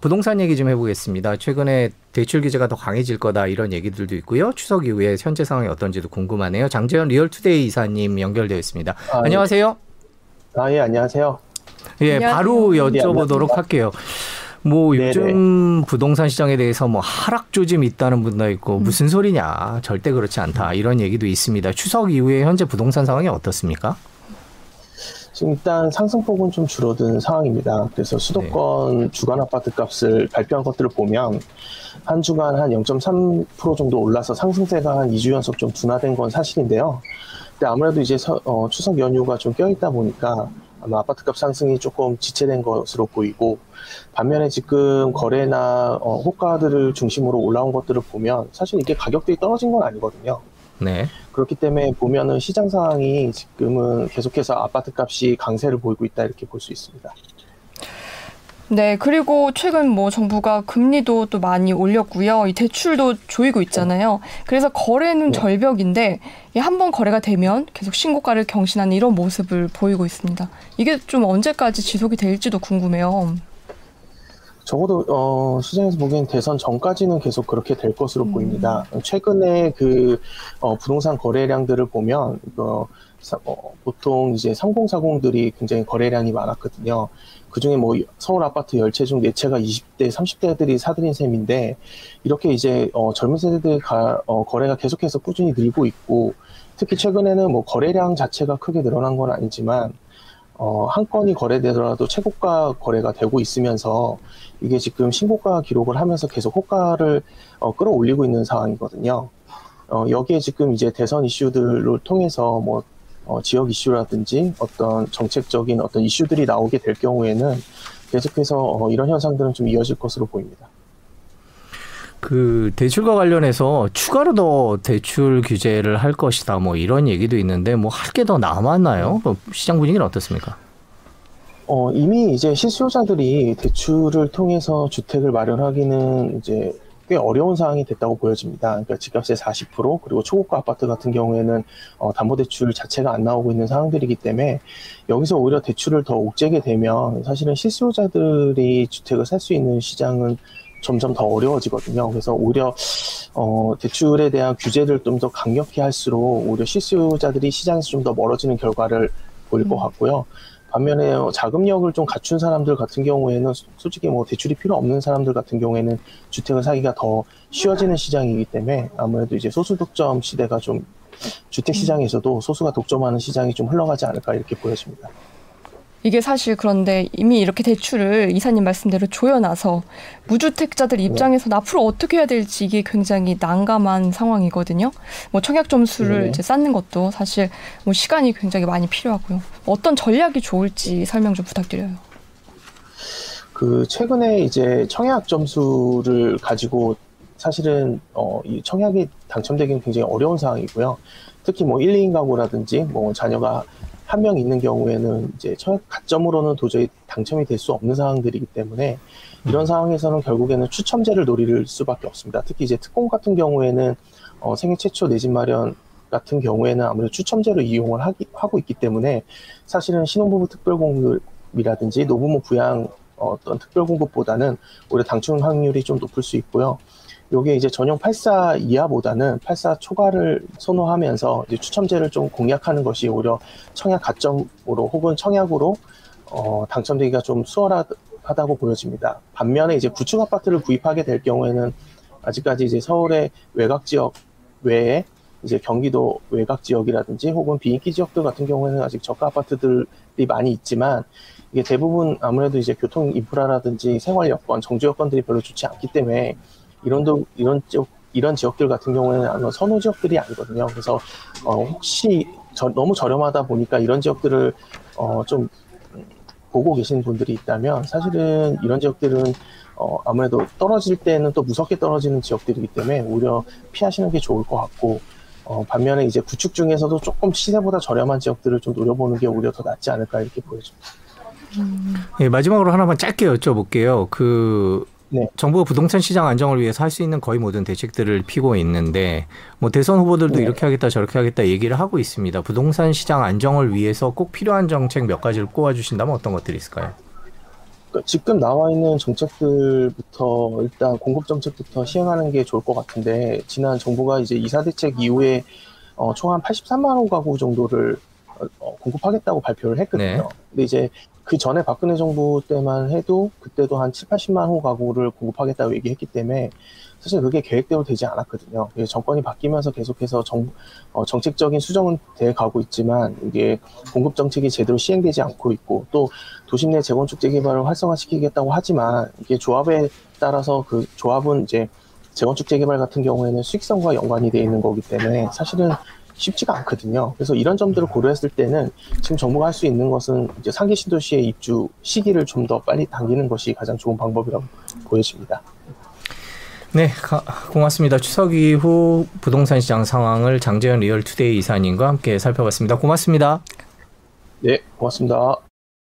부동산 얘기 좀 해보겠습니다. 최근에 대출 규제가 더 강해질 거다 이런 얘기들도 있고요. 추석 이후에 현재 상황이 어떤지도 궁금하네요. 장재현 리얼투데이 이사님 연결되어 있습니다. 아, 예. 안녕하세요. 예. 아, 예, 안녕하세요. 예, 안녕하세요. 바로 여쭤보도록 네, 할게요. 뭐 네네. 요즘 부동산 시장에 대해서 뭐 하락 조짐이 있다는 분도 있고 음. 무슨 소리냐 절대 그렇지 않다 이런 얘기도 있습니다. 추석 이후에 현재 부동산 상황이 어떻습니까? 지금 일단 상승폭은 좀 줄어든 상황입니다. 그래서 수도권 네. 주간 아파트 값을 발표한 것들을 보면 한 주간 한 0.3% 정도 올라서 상승세가 한 2주 연속 좀 둔화된 건 사실인데요. 근데 아무래도 이제 서, 어, 추석 연휴가 좀 껴있다 보니까 아마 아파트값 상승이 조금 지체된 것으로 보이고 반면에 지금 거래나 어, 호가들을 중심으로 올라온 것들을 보면 사실 이게 가격들이 떨어진 건 아니거든요. 네. 그렇기 때문에 보면은 시장 상황이 지금은 계속해서 아파트 값이 강세를 보이고 있다 이렇게 볼 수 있습니다. 네, 그리고 최근 뭐 정부가 금리도 또 많이 올렸고요. 이 대출도 조이고 있잖아요. 그래서 거래는 네. 절벽인데 한 번 거래가 되면 계속 신고가를 경신하는 이런 모습을 보이고 있습니다. 이게 좀 언제까지 지속이 될지도 궁금해요. 적어도 어, 시장에서 보기엔 대선 전까지는 계속 그렇게 될 것으로 음. 보입니다. 최근에 그 어, 부동산 거래량들을 보면 어, 어, 보통 이제 3040들이 굉장히 거래량이 많았거든요. 그 중에 뭐 서울 아파트 열0채 중 4채가 20대, 30대들이 사들인 셈인데 이렇게 이제 어, 젊은 세대들 가, 어, 거래가 계속해서 꾸준히 늘고 있고 특히 최근에는 뭐 거래량 자체가 크게 늘어난 건 아니지만 어, 한 건이 거래되더라도 최고가 거래가 되고 있으면서 이게 지금 신고가 기록을 하면서 계속 호가를 어, 끌어올리고 있는 상황이거든요. 어, 여기에 지금 이제 대선 이슈들을 통해서 뭐 어, 지역 이슈라든지 어떤 정책적인 어떤 이슈들이 나오게 될 경우에는 계속해서 어, 이런 현상들은 좀 이어질 것으로 보입니다. 그 대출과 관련해서 추가로 더 대출 규제를 할 것이다 뭐 이런 얘기도 있는데 뭐 할 게 더 남았나요? 뭐 시장 분위기는 어떻습니까? 어, 이미 이제 실수요자들이 대출을 통해서 주택을 마련하기는 이제 꽤 어려운 상황이 됐다고 보여집니다. 그러니까 집값의 40% 그리고 초고가 아파트 같은 경우에는 어, 담보대출 자체가 안 나오고 있는 상황들이기 때문에 여기서 오히려 대출을 더 옥죄게 되면 사실은 실수요자들이 주택을 살 수 있는 시장은 점점 더 어려워지거든요. 그래서 오히려 어, 대출에 대한 규제를 좀 더 강력히 할수록 오히려 실수요자들이 시장에서 좀 더 멀어지는 결과를 보일 것 음. 같고요. 반면에 자금력을 좀 갖춘 사람들 같은 경우에는 솔직히 뭐 대출이 필요 없는 사람들 같은 경우에는 주택을 사기가 더 쉬워지는 시장이기 때문에 아무래도 이제 소수 독점 시대가 좀 주택 시장에서도 소수가 독점하는 시장이 좀 흘러가지 않을까 이렇게 보여집니다. 이게 사실 그런데 이미 이렇게 대출을 이사님 말씀대로 조여놔서 무주택자들 네. 입장에서 네. 앞으로 어떻게 해야 될지 이게 굉장히 난감한 상황이거든요. 뭐 청약 점수를 네. 이제 쌓는 것도 사실 뭐 시간이 굉장히 많이 필요하고요. 어떤 전략이 좋을지 설명 좀 부탁드려요. 그 최근에 이제 청약 점수를 가지고 사실은 어, 이 청약이 당첨되기는 굉장히 어려운 상황이고요. 특히 뭐 1, 2인 가구라든지 뭐 자녀가 한 명 있는 경우에는 이제 가점으로는 도저히 당첨이 될 수 없는 상황들이기 때문에 이런 음. 상황에서는 결국에는 추첨제를 노릴 수밖에 없습니다. 특히 이제 특공 같은 경우에는 어, 생애 최초 내 집 마련 같은 경우에는 아무래도 추첨제로 이용을 하기, 하고 있기 때문에 사실은 신혼부부 특별공급이라든지 노부모 부양 어떤 특별공급보다는 오히려 당첨 확률이 좀 높을 수 있고요. 요게 이제 전용 84 이하보다는 84 초과를 선호하면서 추첨제를 좀 공략하는 것이 오히려 청약 가점으로 혹은 청약으로 어, 당첨되기가 좀 수월하다고 보여집니다. 반면에 이제 구층 아파트를 구입하게 될 경우에는 아직까지 이제 서울의 외곽 지역 외에 이제 경기도 외곽 지역이라든지 혹은 비인기 지역들 같은 경우에는 아직 저가 아파트들이 많이 있지만 이게 대부분 아무래도 이제 교통 인프라라든지 생활 여건, 정주 여건들이 별로 좋지 않기 때문에 이런 도 이런 지역 이런 지역들 같은 경우에는 아마 선호 지역들이 아니거든요. 그래서 어, 혹시 저, 너무 저렴하다 보니까 이런 지역들을 어, 좀 보고 계신 분들이 있다면 사실은 이런 지역들은 어, 아무래도 떨어질 때는 또 무섭게 떨어지는 지역들이기 때문에 오히려 피하시는 게 좋을 것 같고 어, 반면에 이제 구축 중에서도 조금 시세보다 저렴한 지역들을 좀 노려보는 게 오히려 더 낫지 않을까 이렇게 보여집니다. 음. 예, 마지막으로 하나만 짧게 여쭤볼게요. 그 네. 정부가 부동산 시장 안정을 위해서 할 수 있는 거의 모든 대책들을 피고 있는데 뭐 대선 후보들도 네. 이렇게 하겠다 저렇게 하겠다 얘기를 하고 있습니다. 부동산 시장 안정을 위해서 꼭 필요한 정책 몇 가지를 꼽아 주신다면 어떤 것들이 있을까요? 그러니까 지금 나와 있는 정책들부터 일단 공급 정책부터 시행하는 게 좋을 것 같은데 지난 정부가 이제 이사 대책 이후에 어, 총 한 83만 호 가구 정도를 어, 공급하겠다고 발표를 했거든요. 네. 근데 이제 그 전에 박근혜 정부 때만 해도 그때도 한 7, 80만 호 가구를 공급하겠다고 얘기했기 때문에 사실 그게 계획대로 되지 않았거든요. 정권이 바뀌면서 계속해서 정, 어, 정책적인 수정은 돼 가고 있지만 이게 공급 정책이 제대로 시행되지 않고 있고 또 도심 내 재건축 재개발을 활성화시키겠다고 하지만 이게 조합에 따라서 그 조합은 이제 재건축 재개발 같은 경우에는 수익성과 연관이 돼 있는 거기 때문에 사실은 쉽지가 않거든요. 그래서 이런 점들을 고려했을 때는 지금 정부가 할 수 있는 것은 이제 3기 신도시의 입주 시기를 좀 더 빨리 당기는 것이 가장 좋은 방법이라고 보여집니다. 네, 가, 고맙습니다. 추석 이후 부동산 시장 상황을 장재현 리얼투데이 이사님과 함께 살펴봤습니다. 고맙습니다. 네, 고맙습니다.